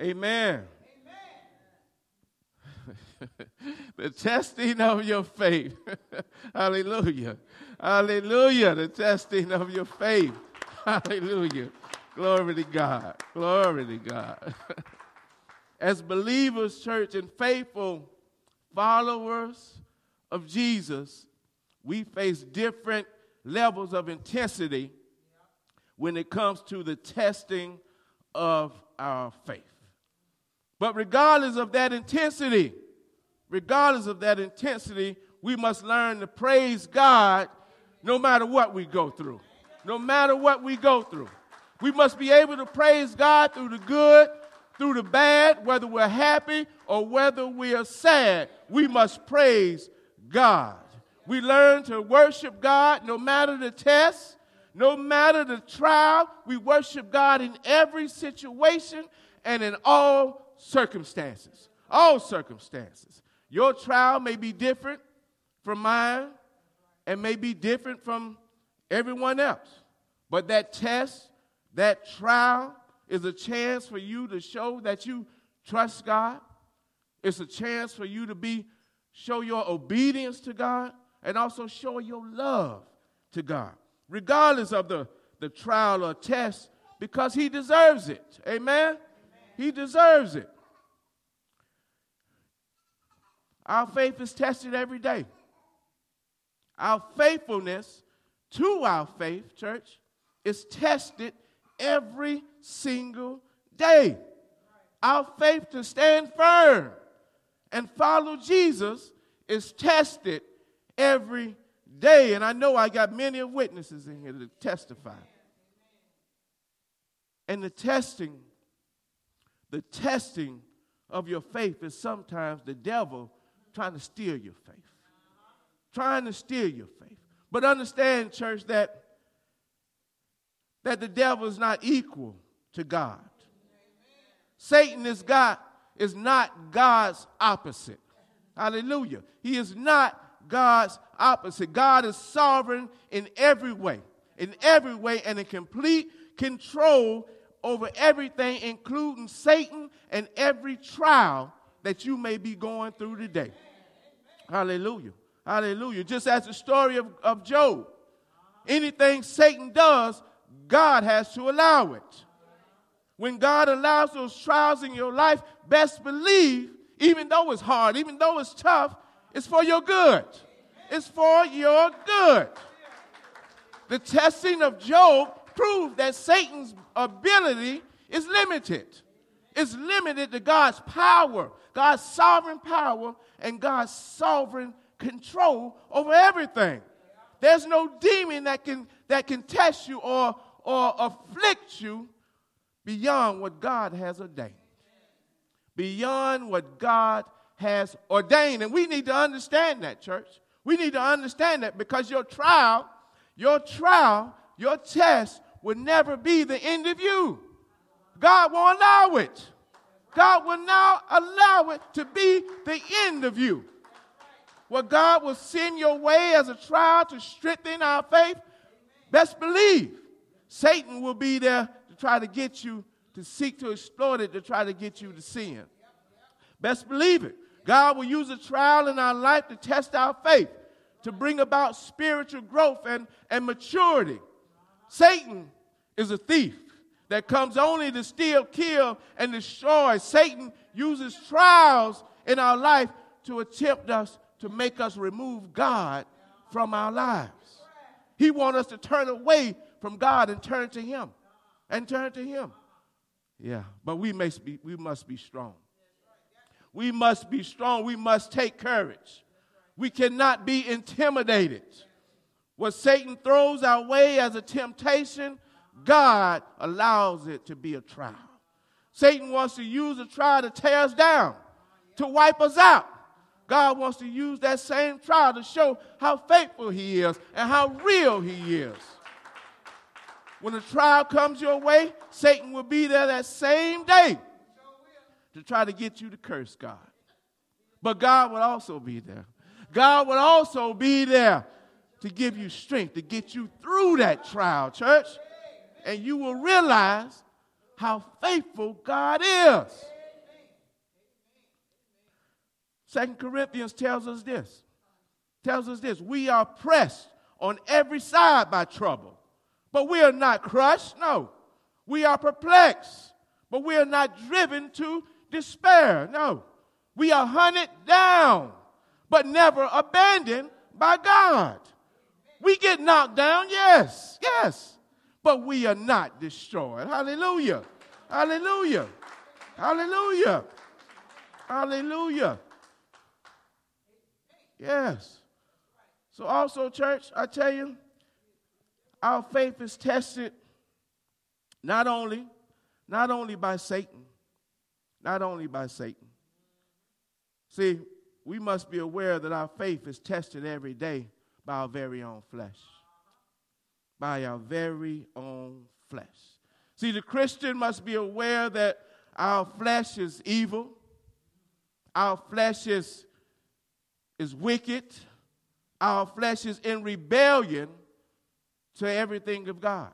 Amen. the testing of your faith. Hallelujah. Hallelujah. The testing of your faith. Hallelujah. Glory to God. Glory to God. As believers, church, and faithful followers of Jesus, we face different levels of intensity when it comes to the testing of our faith. But regardless of that intensity, regardless of that intensity, we must learn to praise God no matter what we go through. No matter what we go through. We must be able to praise God through the good, through the bad, whether we're happy or whether we are sad. We must praise God. We learn to worship God no matter the test, no matter the trial. We worship God in every situation and in all circumstances. All circumstances. Your trial may be different from mine and may be different from everyone else. But that test, that trial, is a chance for you to show that you trust God. It's a chance for you to be show your obedience to God and also show your love to God, regardless of the, the trial or test, because He deserves it. Amen? He deserves it. Our faith is tested every day. Our faithfulness to our faith, church, is tested every single day. Our faith to stand firm and follow Jesus is tested every day. And I know I got many witnesses in here to testify. And the testing, the testing of your faith is sometimes the devil trying to steal your faith. Trying to steal your faith. But understand, church, that, that the devil is not equal to God. Satan is God is not God's opposite. Hallelujah. He is not God's opposite. God is sovereign in every way, in every way, and in complete control over everything, including Satan and every trial that you may be going through today. Hallelujah. Hallelujah. Just as the story of, of Job. Anything Satan does, God has to allow it. When God allows those trials in your life, best believe, even though it's hard, even though it's tough, it's for your good. It's for your good. The testing of Job proved that Satan's ability is limited. It's limited to God's power, God's sovereign power, and God's sovereign control over everything. There's no demon that can, that can test you or, or afflict you beyond what God has ordained. Beyond what God has ordained. And we need to understand that, church. We need to understand that because your trial, your trial, your test will never be the end of you. God won't allow it. God will now allow it to be the end of you. What God will send your way as a trial to strengthen our faith, best believe Satan will be there to try to get you to seek to exploit it, to try to get you to sin. Best believe it. God will use a trial in our life to test our faith, to bring about spiritual growth and, and maturity. Satan is a thief that comes only to steal, kill, and destroy. Satan uses trials in our life to attempt us to make us remove God from our lives. He wants us to turn away from God and turn to Him. And turn to Him. Yeah, but we must be, we must be strong. We must be strong. We must take courage. We cannot be intimidated. What Satan throws our way as a temptation, God allows it to be a trial. Satan wants to use a trial to tear us down, to wipe us out. God wants to use that same trial to show how faithful He is and how real He is. When a trial comes your way, Satan will be there that same day to try to get you to curse God. But God will also be there. God will also be there to give you strength to get you through that trial, church. And you will realize how faithful God is. Second Corinthians tells us this. Tells us this. We are pressed on every side by trouble, but we are not crushed. No. We are perplexed, but we are not driven to despair. No. We are hunted down, but never abandoned by God. We get knocked down, yes, yes, but we are not destroyed. Hallelujah. Hallelujah. Hallelujah. Hallelujah. Yes. So, also, church, I tell you, our faith is tested not only, not only by Satan, not only by Satan. See, we must be aware that our faith is tested every day by our very own flesh. By our very own flesh. See, the Christian must be aware that our flesh is evil, our flesh is, is wicked, our flesh is in rebellion to everything of God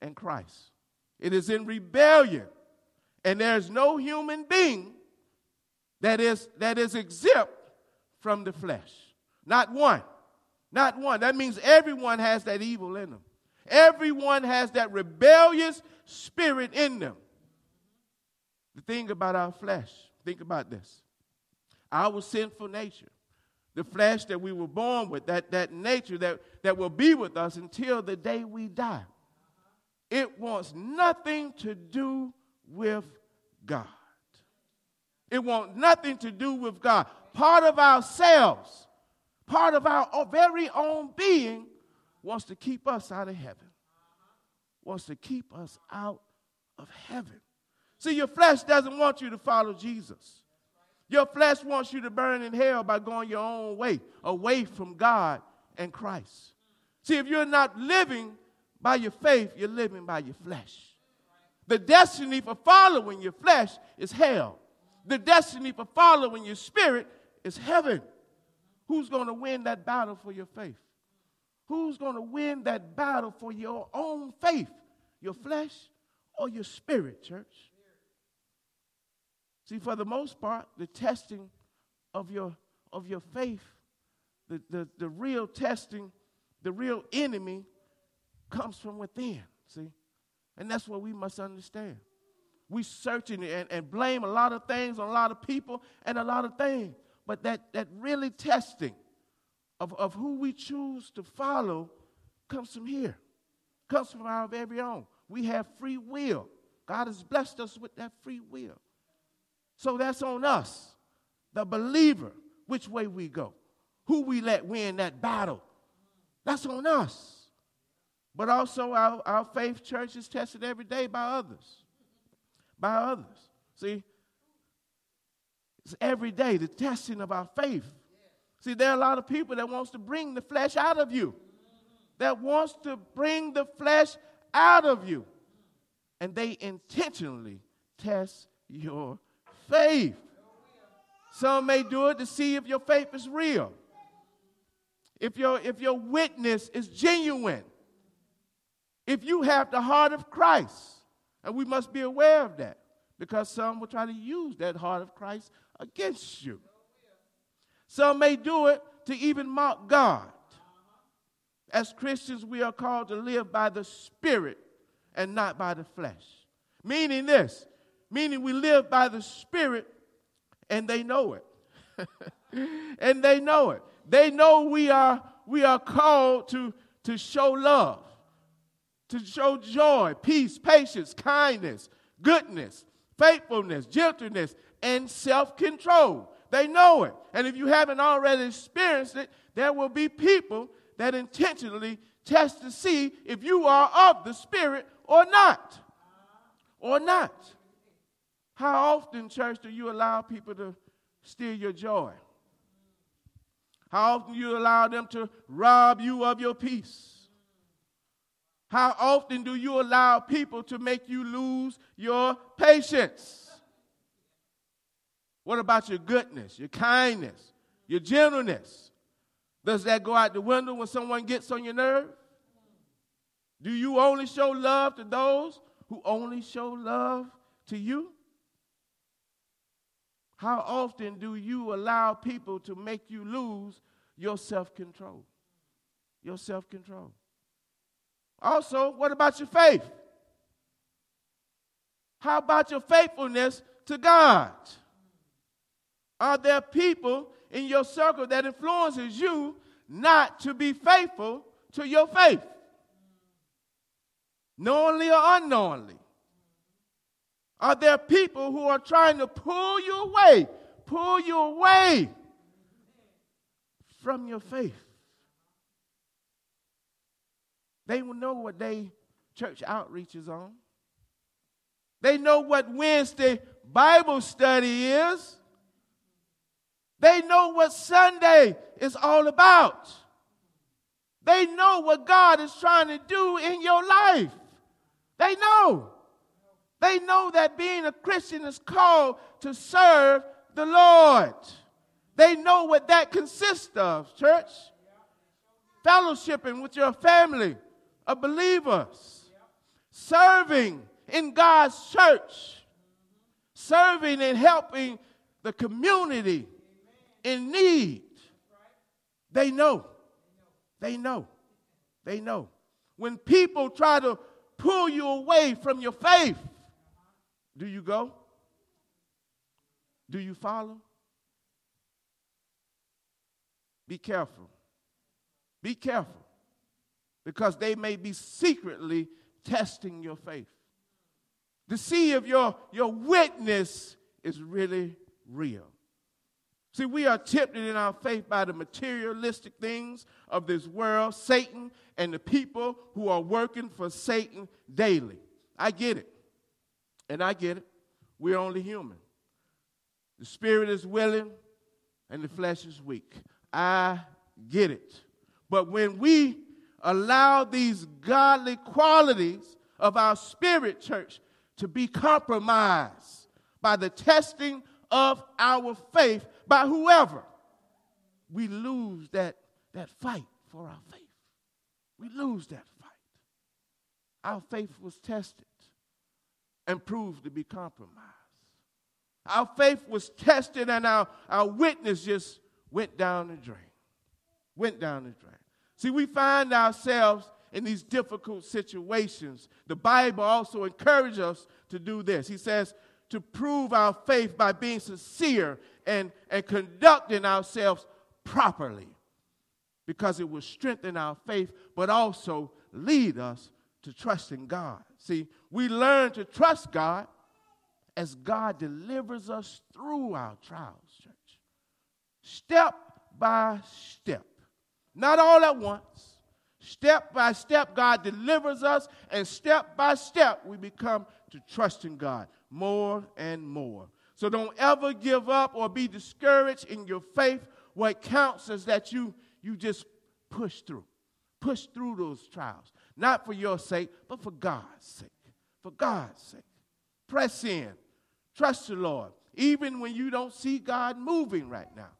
and Christ. It is in rebellion. And there's no human being that is, that is exempt from the flesh. Not one. Not one. That means everyone has that evil in them. Everyone has that rebellious spirit in them. The thing about our flesh, think about this. Our sinful nature, the flesh that we were born with, that, that nature that, that will be with us until the day we die, it wants nothing to do with God. It wants nothing to do with God. Part of ourselves, part of our very own being, wants to keep us out of heaven, wants to keep us out of heaven. See, your flesh doesn't want you to follow Jesus. Your flesh wants you to burn in hell by going your own way, away from God and Christ. See, if you're not living by your faith, you're living by your flesh. The destiny for following your flesh is hell. The destiny for following your spirit is heaven. Who's going to win that battle for your faith? Who's going to win that battle for your own faith? Your flesh or your spirit, church? See, for the most part, the testing of your, of your faith, the, the, the real testing, the real enemy comes from within, see? And that's what we must understand. We searching and, and blame a lot of things on a lot of people and a lot of things. But that, that really testing of, of who we choose to follow comes from here, comes from our very own. We have free will. God has blessed us with that free will. So that's on us, the believer, which way we go, who we let win that battle. That's on us. But also, our, our faith church is tested every day by others. By others. See, it's every day the testing of our faith. See, there are a lot of people that wants to bring the flesh out of you. That wants to bring the flesh out of you. And they intentionally test your faith. Some may do it to see if your faith is real. If your, if your witness is genuine. If you have the heart of Christ. And we must be aware of that because some will try to use that heart of Christ against you. Some may do it to even mock God. As Christians, we are called to live by the Spirit and not by the flesh. Meaning this meaning we live by the Spirit and they know it. and they know it. They know we are, we are called to, to show love, to show joy, peace, patience, kindness, goodness, faithfulness, gentleness, and self control. They know it. And if you haven't already experienced it, there will be people that intentionally test to see if you are of the Spirit or not. Or not. How often, church, do you allow people to steal your joy? How often you allow them to rob you of your peace? How often do you allow people to make you lose your patience? What about your goodness, your kindness, your gentleness? Does that go out the window when someone gets on your nerve? Do you only show love to those who only show love to you? How often do you allow people to make you lose your self control? Your self control. Also, what about your faith? How about your faithfulness to God? Are there people in your circle that influences you not to be faithful to your faith? Knowingly or unknowingly? Are there people who are trying to pull you away, pull you away from your faith? They will know what day church outreach is on. They know what Wednesday Bible study is. They know what Sunday is all about. They know what God is trying to do in your life. They know. They know that being a Christian is called to serve the Lord. They know what that consists of, church. Fellowshipping with your family of believers, serving in God's church, serving and helping the community in need. They know. They know. They know. When people try to pull you away from your faith, do you go? Do you follow? Be careful. Be careful because they may be secretly testing your faith to see if your, your witness is really real. See, we are tempted in our faith by the materialistic things of this world, Satan, and the people who are working for Satan daily. I get it. And I get it. We're only human. The spirit is willing and the flesh is weak. I get it. But when we allow these godly qualities of our spirit, church, to be compromised by the testing of our faith by whoever, we lose that, that fight for our faith. We lose that fight. Our faith was tested and proved to be compromised. Our faith was tested and our, our witness just went down the drain. Went down the drain. See, we find ourselves in these difficult situations. The Bible also encourages us to do this. He says, to prove our faith by being sincere and, and conducting ourselves properly because it will strengthen our faith, but also lead us to trust in God. See, we learn to trust God as God delivers us through our trials, church. Step by step. Not all at once. Step by step, God delivers us, and step by step, we become to trust in God more and more. So don't ever give up or be discouraged in your faith. What counts is that you, you just push through. Push through those trials. Not for your sake, but for God's sake. For God's sake. Press in. Trust the Lord. Even when you don't see God moving right now.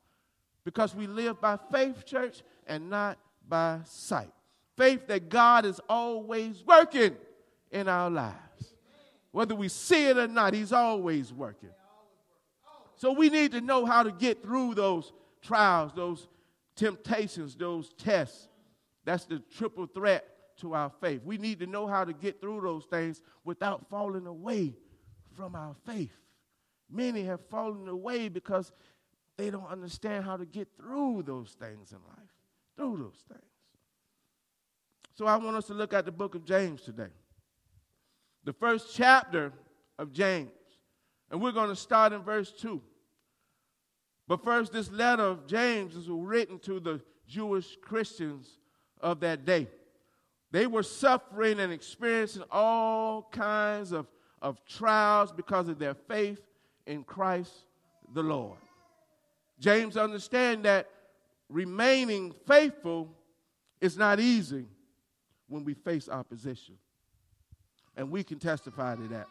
Because we live by faith, church, and not by sight. Faith that God is always working in our lives. Whether we see it or not, He's always working. So we need to know how to get through those trials, those temptations, those tests. That's the triple threat to our faith. We need to know how to get through those things without falling away from our faith. Many have fallen away because they don't understand how to get through those things in life, through those things. So I want us to look at the book of James today. The first chapter of James. And we're going to start in verse 2. But first, this letter of James is written to the Jewish Christians of that day. They were suffering and experiencing all kinds of, of trials because of their faith in Christ the Lord. James understand that remaining faithful is not easy when we face opposition. And we can testify to that.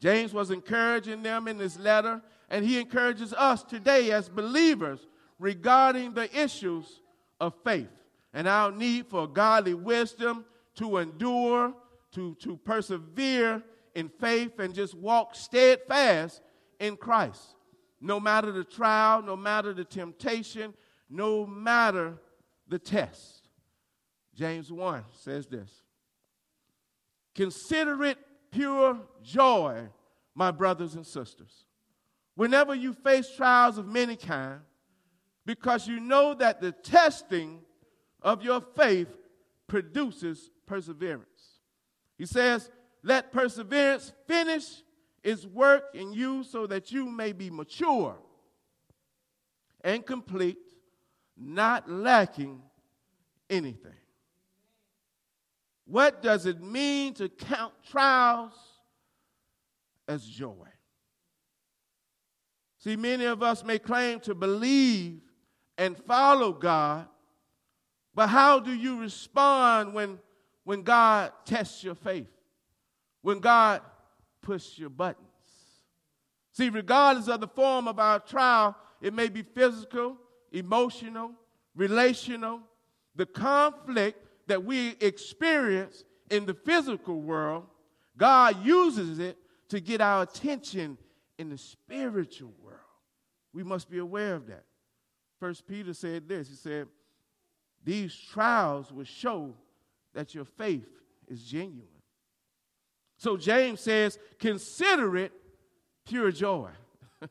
James was encouraging them in his letter, and he encourages us today as believers regarding the issues of faith and our need for godly wisdom to endure to, to persevere in faith and just walk steadfast in Christ. No matter the trial, no matter the temptation, no matter the test. James 1 says this Consider it pure joy, my brothers and sisters, whenever you face trials of many kinds, because you know that the testing of your faith produces perseverance. He says, Let perseverance finish its work in you so that you may be mature and complete, not lacking anything. What does it mean to count trials as joy? See, many of us may claim to believe and follow God, but how do you respond when, when God tests your faith? When God pushes your buttons? See, regardless of the form of our trial, it may be physical, emotional, relational, the conflict that we experience in the physical world, God uses it to get our attention in the spiritual world. We must be aware of that. First Peter said this. He said, These trials will show that your faith is genuine. So James says, Consider it pure joy.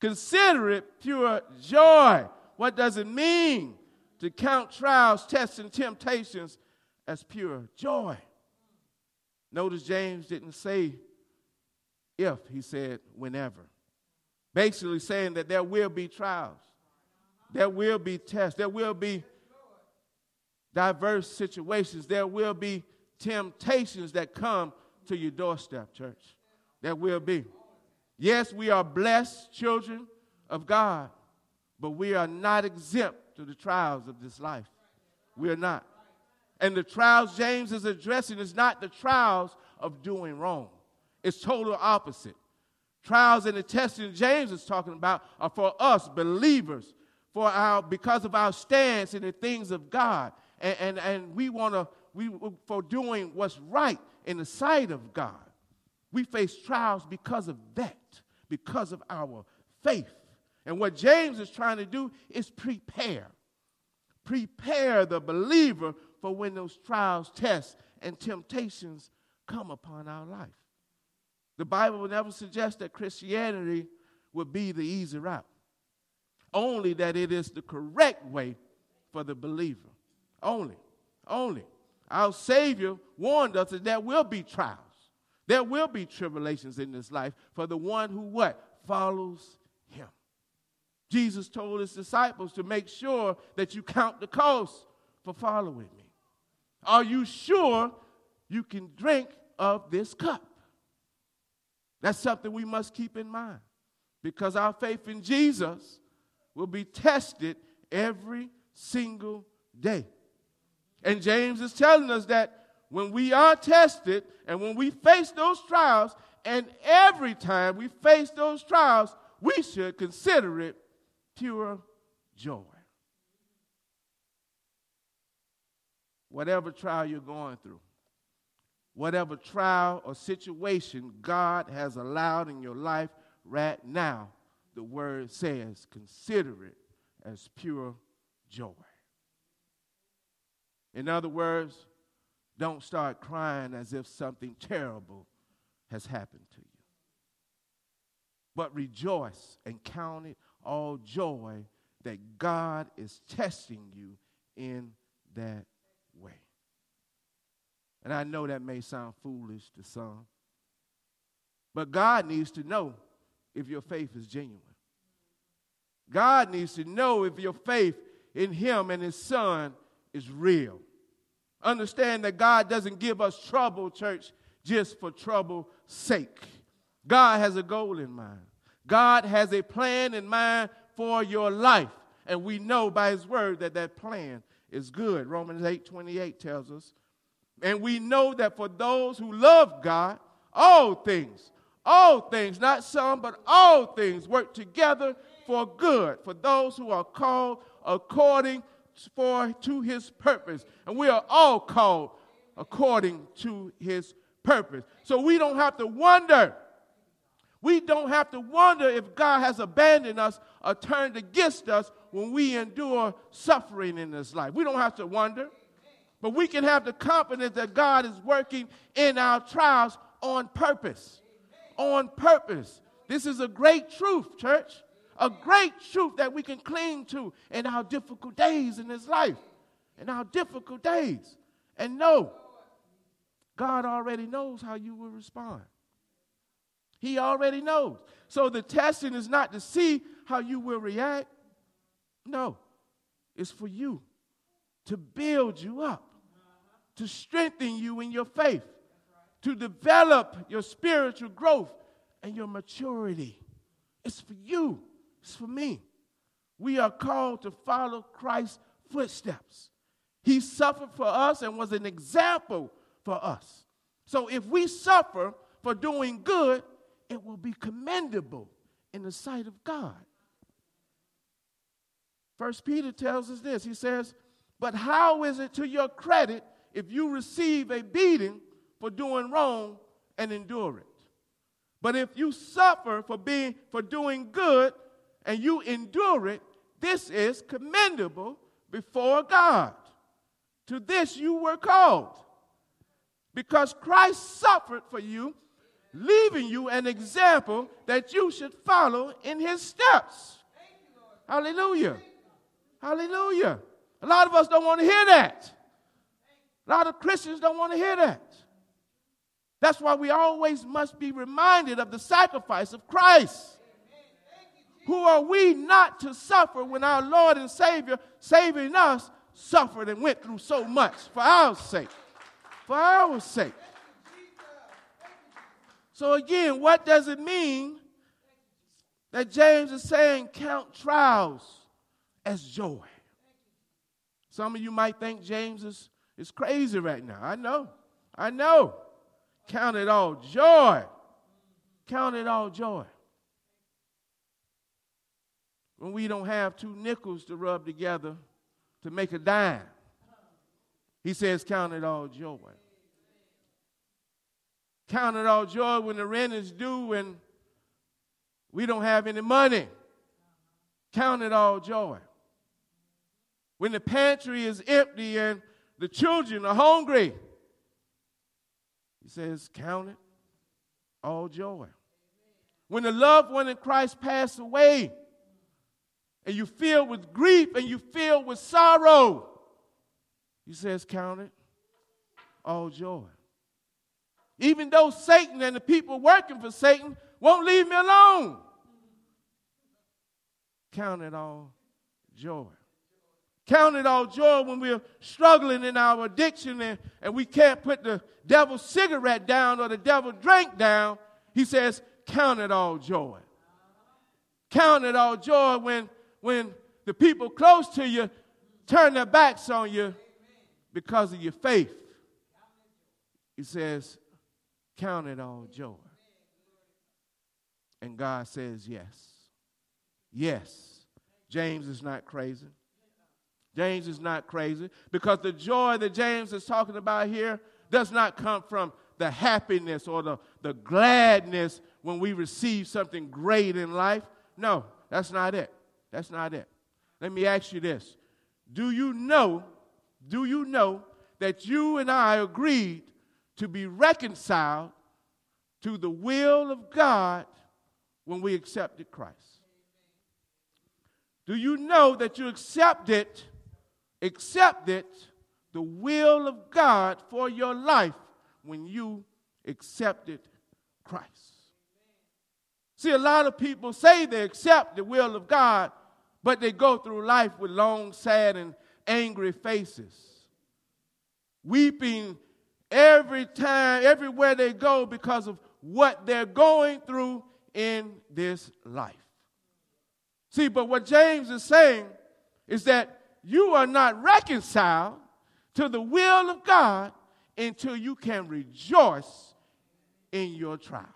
Consider it pure joy. What does it mean to count trials, tests, and temptations as pure joy? Notice James didn't say if, he said whenever. Basically saying that there will be trials. There will be tests. There will be diverse situations. There will be temptations that come to your doorstep, church. That will be. Yes, we are blessed children of God, but we are not exempt to the trials of this life. We are not. And the trials James is addressing is not the trials of doing wrong. It's total opposite. Trials and the testing James is talking about are for us believers for our because of our stance in the things of God. And, and, and we want to, we for doing what's right in the sight of God. We face trials because of that, because of our faith. And what James is trying to do is prepare. Prepare the believer for when those trials, tests, and temptations come upon our life. The Bible will never suggest that Christianity would be the easy route only that it is the correct way for the believer. Only. Only. Our Savior warned us that there will be trials. There will be tribulations in this life for the one who what? Follows him. Jesus told his disciples to make sure that you count the cost for following me. Are you sure you can drink of this cup? That's something we must keep in mind because our faith in Jesus will be tested every single day. And James is telling us that when we are tested and when we face those trials, and every time we face those trials, we should consider it pure joy. Whatever trial you're going through, whatever trial or situation God has allowed in your life right now, the word says, consider it as pure joy. In other words, don't start crying as if something terrible has happened to you. But rejoice and count it all joy that God is testing you in that way. And I know that may sound foolish to some, but God needs to know if your faith is genuine. God needs to know if your faith in Him and His Son is real. Understand that God doesn't give us trouble, church, just for trouble's sake. God has a goal in mind. God has a plan in mind for your life. And we know by His word that that plan is good. Romans 8 28 tells us. And we know that for those who love God, all things all things, not some, but all things work together for good for those who are called according for to his purpose. And we are all called according to his purpose. So we don't have to wonder. We don't have to wonder if God has abandoned us or turned against us when we endure suffering in this life. We don't have to wonder. But we can have the confidence that God is working in our trials on purpose. On purpose. This is a great truth, church. A great truth that we can cling to in our difficult days in this life. In our difficult days. And know God already knows how you will respond. He already knows. So the testing is not to see how you will react. No, it's for you to build you up, to strengthen you in your faith, to develop your spiritual growth and your maturity. It's for you, it's for me. We are called to follow Christ's footsteps. He suffered for us and was an example for us. So if we suffer for doing good, it will be commendable in the sight of God. First Peter tells us this. He says, But how is it to your credit if you receive a beating for doing wrong and endure it? But if you suffer for being for doing good and you endure it, this is commendable before God. To this you were called because Christ suffered for you, leaving you an example that you should follow in his steps. Hallelujah. Hallelujah. A lot of us don't want to hear that. A lot of Christians don't want to hear that. That's why we always must be reminded of the sacrifice of Christ. Who are we not to suffer when our Lord and Savior, saving us, suffered and went through so much for our sake? for our sake. So, again, what does it mean that James is saying count trials as joy? Some of you might think James is, is crazy right now. I know. I know. Count it all joy. Count it all joy. When we don't have two nickels to rub together to make a dime. He says, Count it all joy. Count it all joy when the rent is due and we don't have any money. Count it all joy. When the pantry is empty and the children are hungry. He says, Count it all joy. When the loved one in Christ passed away and you feel with grief and you feel with sorrow, he says, Count it all joy. Even though Satan and the people working for Satan won't leave me alone. Count it all joy. Count it all joy when we're struggling in our addiction and, and we can't put the devil's cigarette down or the devil drink down. He says, Count it all joy. Count it all joy when, when the people close to you turn their backs on you because of your faith. He says, Count it all joy. And God says, Yes. Yes. James is not crazy. James is not crazy because the joy that James is talking about here does not come from the happiness or the, the gladness when we receive something great in life. No, that's not it. That's not it. Let me ask you this Do you know do you know that you and I agreed to be reconciled to the will of God when we accepted Christ? Do you know that you accepted, accepted the will of God for your life when you accepted Christ? See, a lot of people say they accept the will of God, but they go through life with long, sad, and angry faces, weeping every time, everywhere they go because of what they're going through in this life. See, but what James is saying is that you are not reconciled to the will of God until you can rejoice in your trials.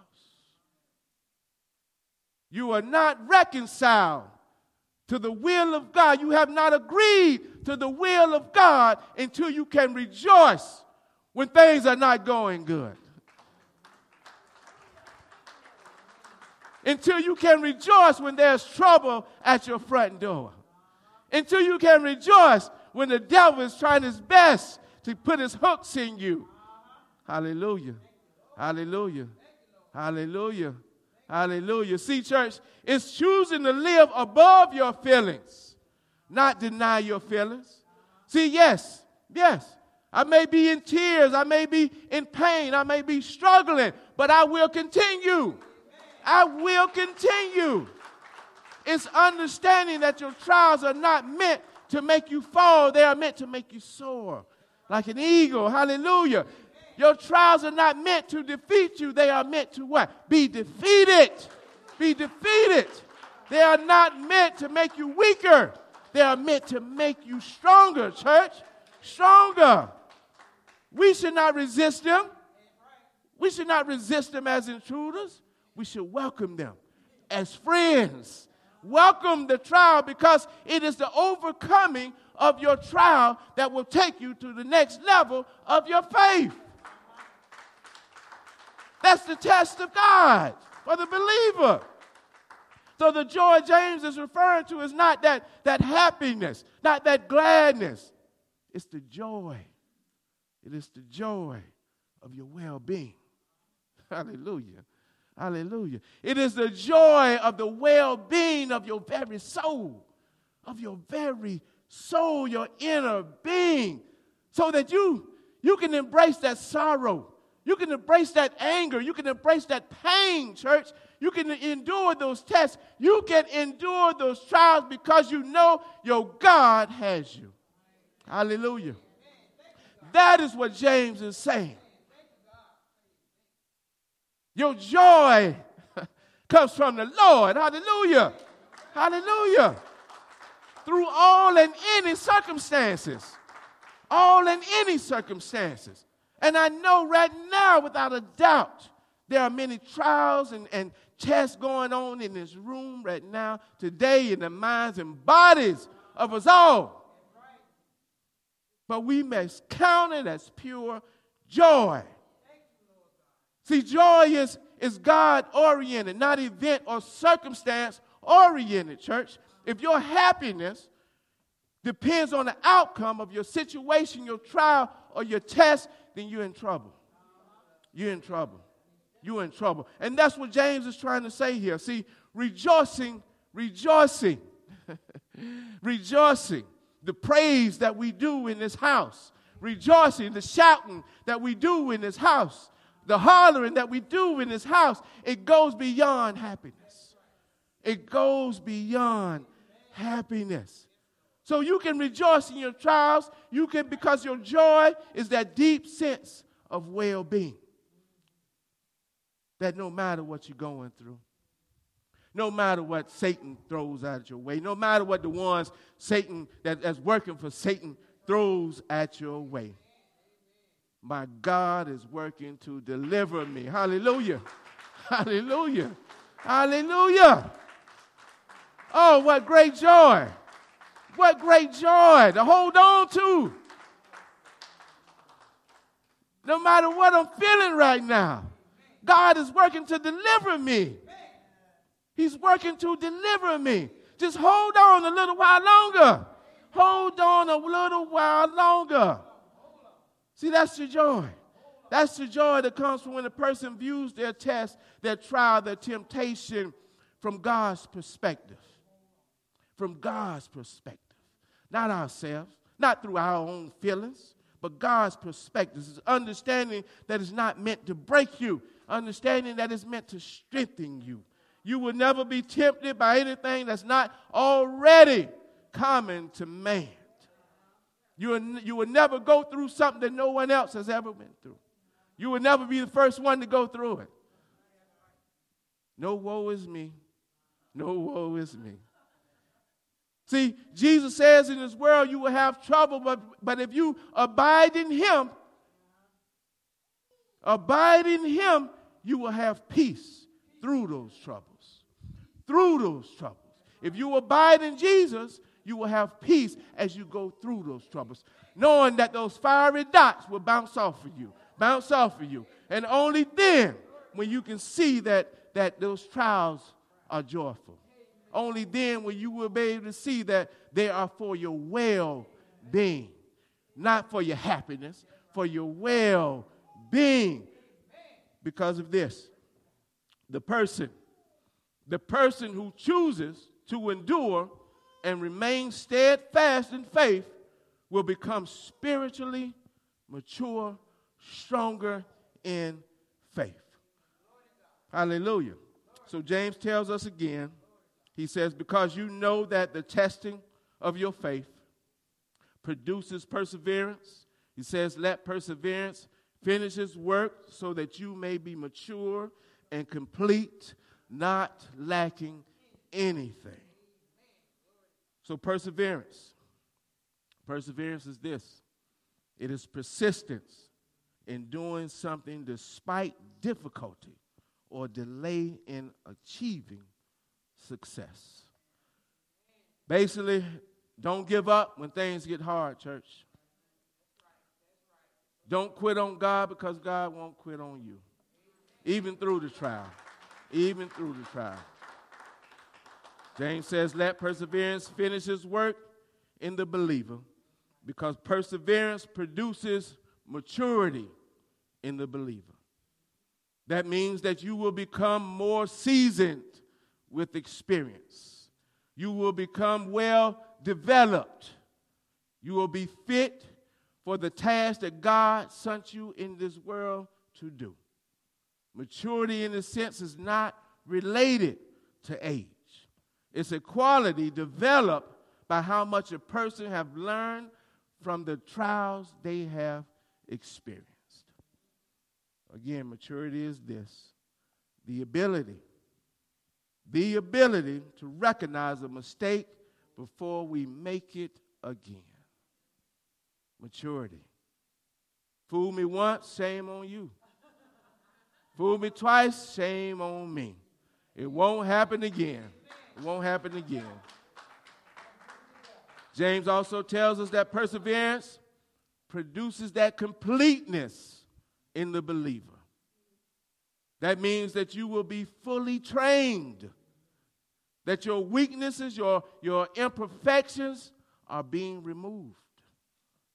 You are not reconciled to the will of God. You have not agreed to the will of God until you can rejoice when things are not going good. Until you can rejoice when there's trouble at your front door. Until you can rejoice when the devil is trying his best to put his hooks in you. Hallelujah. Hallelujah. Hallelujah. Hallelujah. See, church, it's choosing to live above your feelings, not deny your feelings. See, yes, yes, I may be in tears, I may be in pain, I may be struggling, but I will continue. I will continue. It's understanding that your trials are not meant to make you fall, they are meant to make you soar like an eagle. Hallelujah. Your trials are not meant to defeat you, they are meant to what? Be defeated. Be defeated. They are not meant to make you weaker. They are meant to make you stronger, church. Stronger. We should not resist them. We should not resist them as intruders. We should welcome them as friends. Welcome the trial because it is the overcoming of your trial that will take you to the next level of your faith. That's the test of God for the believer. So the joy James is referring to is not that, that happiness, not that gladness. It's the joy. It is the joy of your well being. Hallelujah. Hallelujah. It is the joy of the well being of your very soul, of your very soul, your inner being, so that you, you can embrace that sorrow. You can embrace that anger. You can embrace that pain, church. You can endure those tests. You can endure those trials because you know your God has you. Hallelujah. That is what James is saying. Your joy comes from the Lord. Hallelujah. Hallelujah. Through all and any circumstances. All and any circumstances. And I know right now, without a doubt, there are many trials and, and tests going on in this room right now, today, in the minds and bodies of us all. But we must count it as pure joy See, joy is, is God oriented, not event or circumstance oriented, church. If your happiness depends on the outcome of your situation, your trial, or your test, then you're in trouble. You're in trouble. You're in trouble. And that's what James is trying to say here. See, rejoicing, rejoicing, rejoicing, the praise that we do in this house, rejoicing, the shouting that we do in this house, the hollering that we do in this house, it goes beyond happiness. It goes beyond happiness. So you can rejoice in your trials. You can, because your joy is that deep sense of well being. That no matter what you're going through, no matter what Satan throws at your way, no matter what the ones Satan that, that's working for Satan throws at your way, my God is working to deliver me. Hallelujah. Hallelujah. Hallelujah. Oh, what great joy. What great joy to hold on to. No matter what I'm feeling right now, God is working to deliver me. He's working to deliver me. Just hold on a little while longer. Hold on a little while longer. See, that's the joy. That's the joy that comes from when a person views their test, their trial, their temptation from God's perspective. From God's perspective. Not ourselves, not through our own feelings, but God's perspective. It's understanding that it's not meant to break you, understanding that it's meant to strengthen you. You will never be tempted by anything that's not already common to man. You will, you will never go through something that no one else has ever been through. You will never be the first one to go through it. No woe is me. No woe is me. See, Jesus says in this world you will have trouble, but, but if you abide in Him, abide in Him, you will have peace through those troubles. Through those troubles. If you abide in Jesus, you will have peace as you go through those troubles, knowing that those fiery dots will bounce off of you, bounce off of you. And only then, when you can see that, that those trials are joyful, only then will you will be able to see that they are for your well being, not for your happiness, for your well being. Because of this, the person, the person who chooses to endure and remain steadfast in faith will become spiritually mature, stronger in faith. Hallelujah. So James tells us again, he says, because you know that the testing of your faith produces perseverance. He says, let perseverance finish its work so that you may be mature and complete, not lacking anything. So, perseverance. Perseverance is this it is persistence in doing something despite difficulty or delay in achieving success. Basically, don't give up when things get hard, church. Don't quit on God because God won't quit on you, even through the trial. Even through the trial. James says, Let perseverance finish its work in the believer because perseverance produces maturity in the believer. That means that you will become more seasoned with experience. You will become well developed. You will be fit for the task that God sent you in this world to do. Maturity, in a sense, is not related to age. It's a quality developed by how much a person have learned from the trials they have experienced. Again, maturity is this the ability, the ability to recognize a mistake before we make it again. Maturity. Fool me once, shame on you. Fool me twice, shame on me. It won't happen again. It won't happen again. James also tells us that perseverance produces that completeness in the believer. That means that you will be fully trained, that your weaknesses, your, your imperfections are being removed,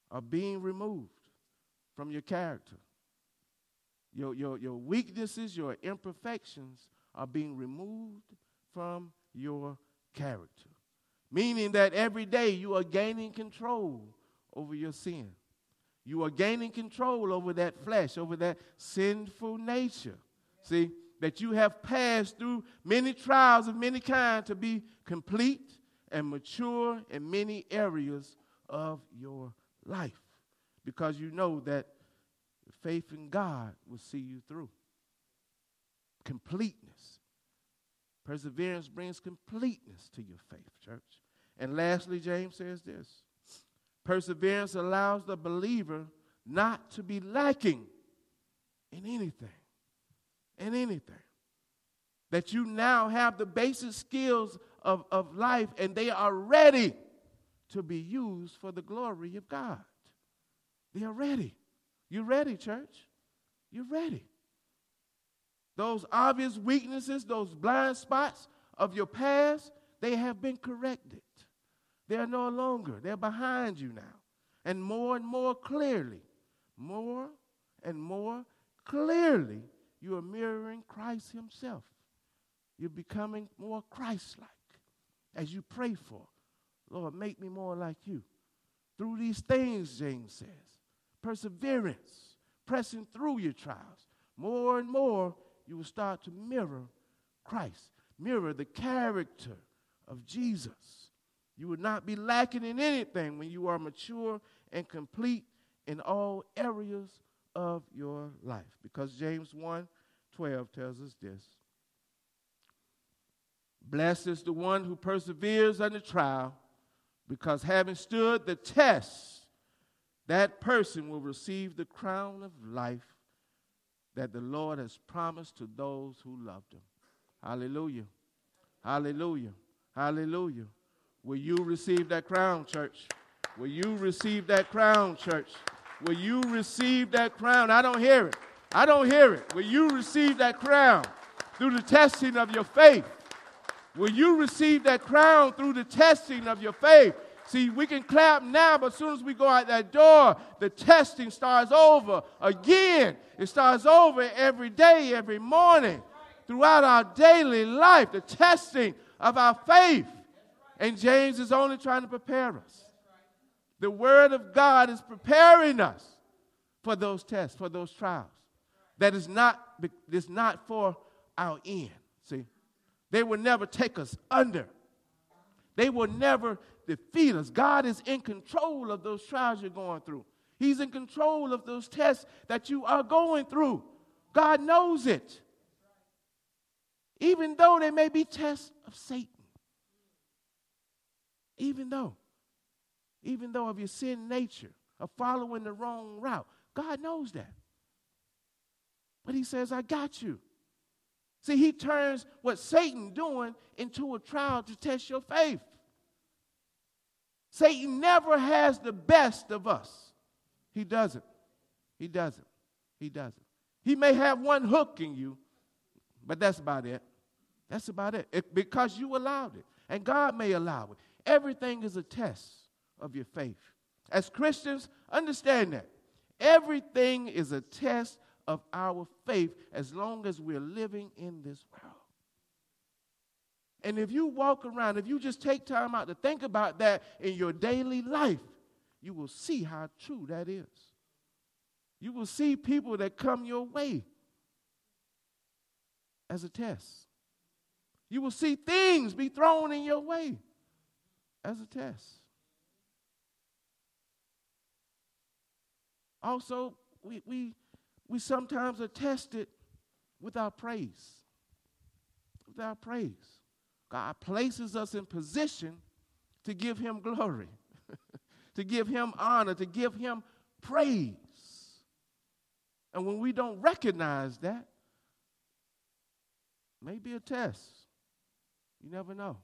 are being removed from your character. Your, your, your weaknesses, your imperfections are being removed from your character. Meaning that every day you are gaining control over your sin. You are gaining control over that flesh, over that sinful nature. See, that you have passed through many trials of many kinds to be complete and mature in many areas of your life. Because you know that faith in God will see you through. Completeness. Perseverance brings completeness to your faith, church. And lastly, James says this perseverance allows the believer not to be lacking in anything. In anything. That you now have the basic skills of, of life and they are ready to be used for the glory of God. They are ready. You ready, church? You ready. Those obvious weaknesses, those blind spots of your past, they have been corrected. They are no longer, they're behind you now. And more and more clearly, more and more clearly, you are mirroring Christ Himself. You're becoming more Christ like as you pray for. Lord, make me more like you. Through these things, James says, perseverance, pressing through your trials, more and more you will start to mirror Christ, mirror the character of Jesus. You will not be lacking in anything when you are mature and complete in all areas of your life. Because James 1 12 tells us this. Blessed is the one who perseveres under trial, because having stood the test, that person will receive the crown of life that the Lord has promised to those who loved him. Hallelujah. Hallelujah. Hallelujah. Will you receive that crown, church? Will you receive that crown, church? Will you receive that crown? I don't hear it. I don't hear it. Will you receive that crown through the testing of your faith? Will you receive that crown through the testing of your faith? See, we can clap now, but as soon as we go out that door, the testing starts over again. It starts over every day, every morning, throughout our daily life, the testing of our faith. And James is only trying to prepare us. The Word of God is preparing us for those tests, for those trials. That is not, is not for our end. See, they will never take us under. They will never defeat us. God is in control of those trials you're going through. He's in control of those tests that you are going through. God knows it. Even though they may be tests of Satan. Even though. Even though of your sin nature, of following the wrong route. God knows that. But he says, I got you. See, he turns what Satan doing into a trial to test your faith. Satan never has the best of us. He doesn't. He doesn't. He doesn't. He may have one hook in you, but that's about it. That's about it. it. Because you allowed it. And God may allow it. Everything is a test of your faith. As Christians, understand that. Everything is a test of our faith as long as we're living in this world. And if you walk around, if you just take time out to think about that in your daily life, you will see how true that is. You will see people that come your way as a test. You will see things be thrown in your way as a test. Also, we, we, we sometimes are tested with our praise. With our praise. God places us in position to give him glory, to give him honor, to give him praise. And when we don't recognize that, maybe a test. You never know.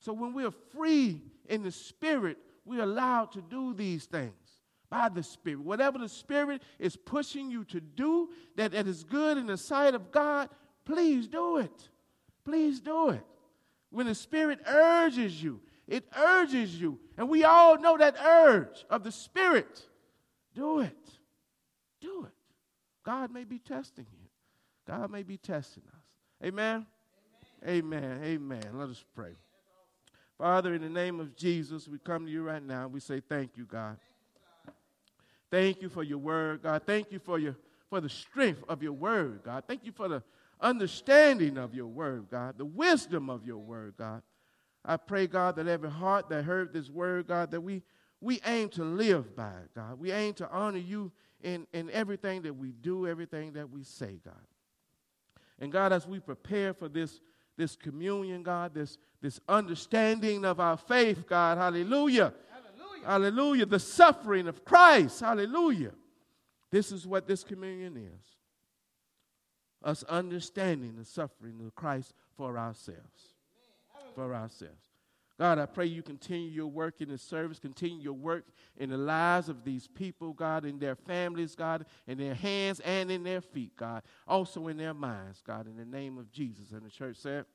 So when we're free in the spirit, we're allowed to do these things by the spirit. Whatever the spirit is pushing you to do that, that is good in the sight of God, please do it. Please do it. When the Spirit urges you, it urges you. And we all know that urge of the Spirit. Do it. Do it. God may be testing you. God may be testing us. Amen? Amen. Amen. Amen. Let us pray. Father, in the name of Jesus, we come to you right now. We say thank you, God. Thank you for your word, God. Thank you for your for the strength of your word, God. Thank you for the understanding of your word, God, the wisdom of your word, God. I pray, God, that every heart that heard this word, God, that we, we aim to live by it, God. We aim to honor you in, in everything that we do, everything that we say, God. And God, as we prepare for this, this communion, God, this, this understanding of our faith, God, hallelujah. Hallelujah. The suffering of Christ, hallelujah. This is what this communion is us understanding the suffering of Christ for ourselves. For ourselves. God, I pray you continue your work in the service, continue your work in the lives of these people, God, in their families, God, in their hands and in their feet, God, also in their minds, God, in the name of Jesus. And the church said,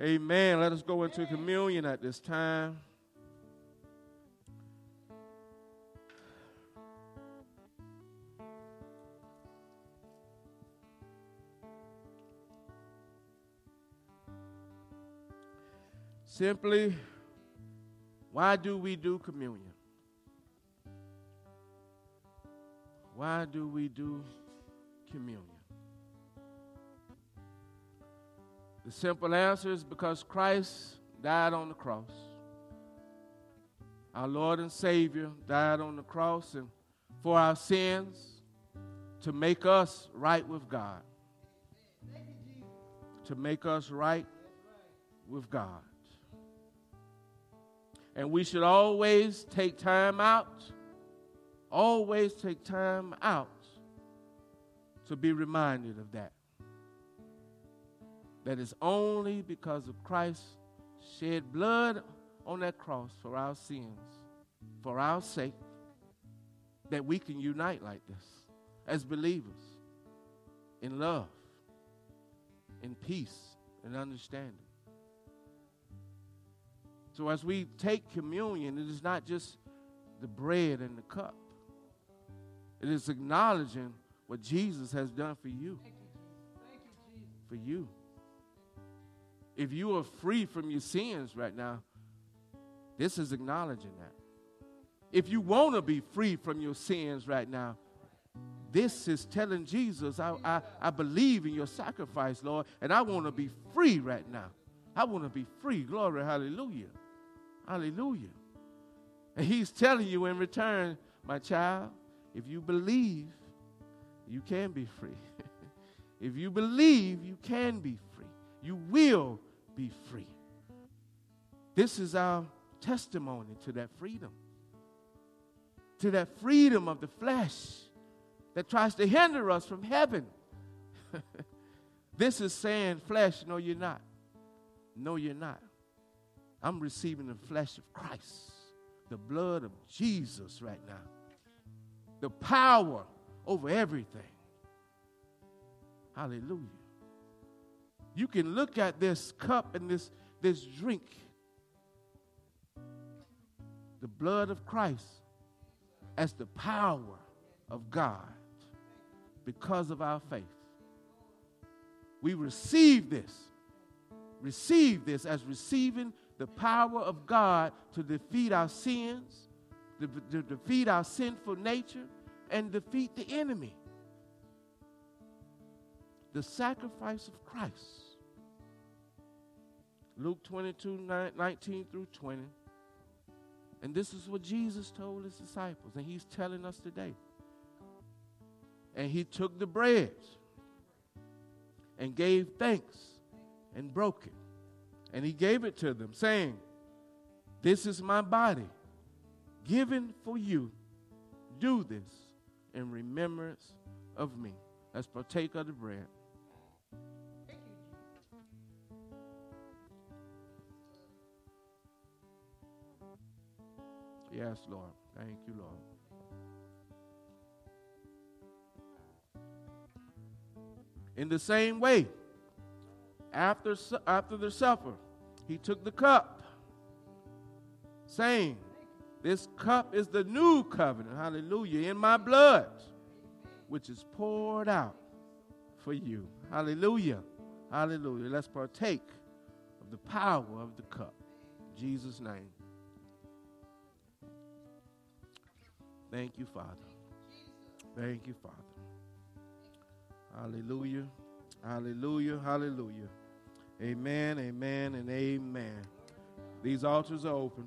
Amen. Let us go into communion at this time. Simply, why do we do communion? Why do we do communion? The simple answer is because Christ died on the cross. Our Lord and Savior died on the cross and for our sins to make us right with God. To make us right with God. And we should always take time out, always take time out to be reminded of that. That is only because of Christ's shed blood on that cross for our sins, for our sake, that we can unite like this as believers in love, in peace, and understanding. So as we take communion, it is not just the bread and the cup. It is acknowledging what Jesus has done for you. For you. If you are free from your sins right now, this is acknowledging that. If you want to be free from your sins right now, this is telling Jesus, I, I, I believe in your sacrifice, Lord, and I want to be free right now. I want to be free. Glory, hallelujah. Hallelujah. And he's telling you in return, my child, if you believe, you can be free. if you believe, you can be free. You will be free. This is our testimony to that freedom, to that freedom of the flesh that tries to hinder us from heaven. this is saying, flesh, no, you're not. No, you're not. I'm receiving the flesh of Christ, the blood of Jesus right now, the power over everything. Hallelujah. You can look at this cup and this, this drink, the blood of Christ, as the power of God because of our faith. We receive this. Receive this as receiving the power of God to defeat our sins, to, to defeat our sinful nature, and defeat the enemy. The sacrifice of Christ. Luke 22, 19 through 20. And this is what Jesus told his disciples, and he's telling us today. And he took the bread and gave thanks and broke it. And he gave it to them, saying, This is my body given for you. Do this in remembrance of me. Let's partake of the bread. Yes, Lord. Thank you, Lord. In the same way, after, after the supper, he took the cup, saying, This cup is the new covenant, hallelujah, in my blood, which is poured out for you. Hallelujah. Hallelujah. Let's partake of the power of the cup. In Jesus' name. Thank you, Father. Thank you, Father. Hallelujah. Hallelujah. Hallelujah. Amen, amen, and amen. These altars are open.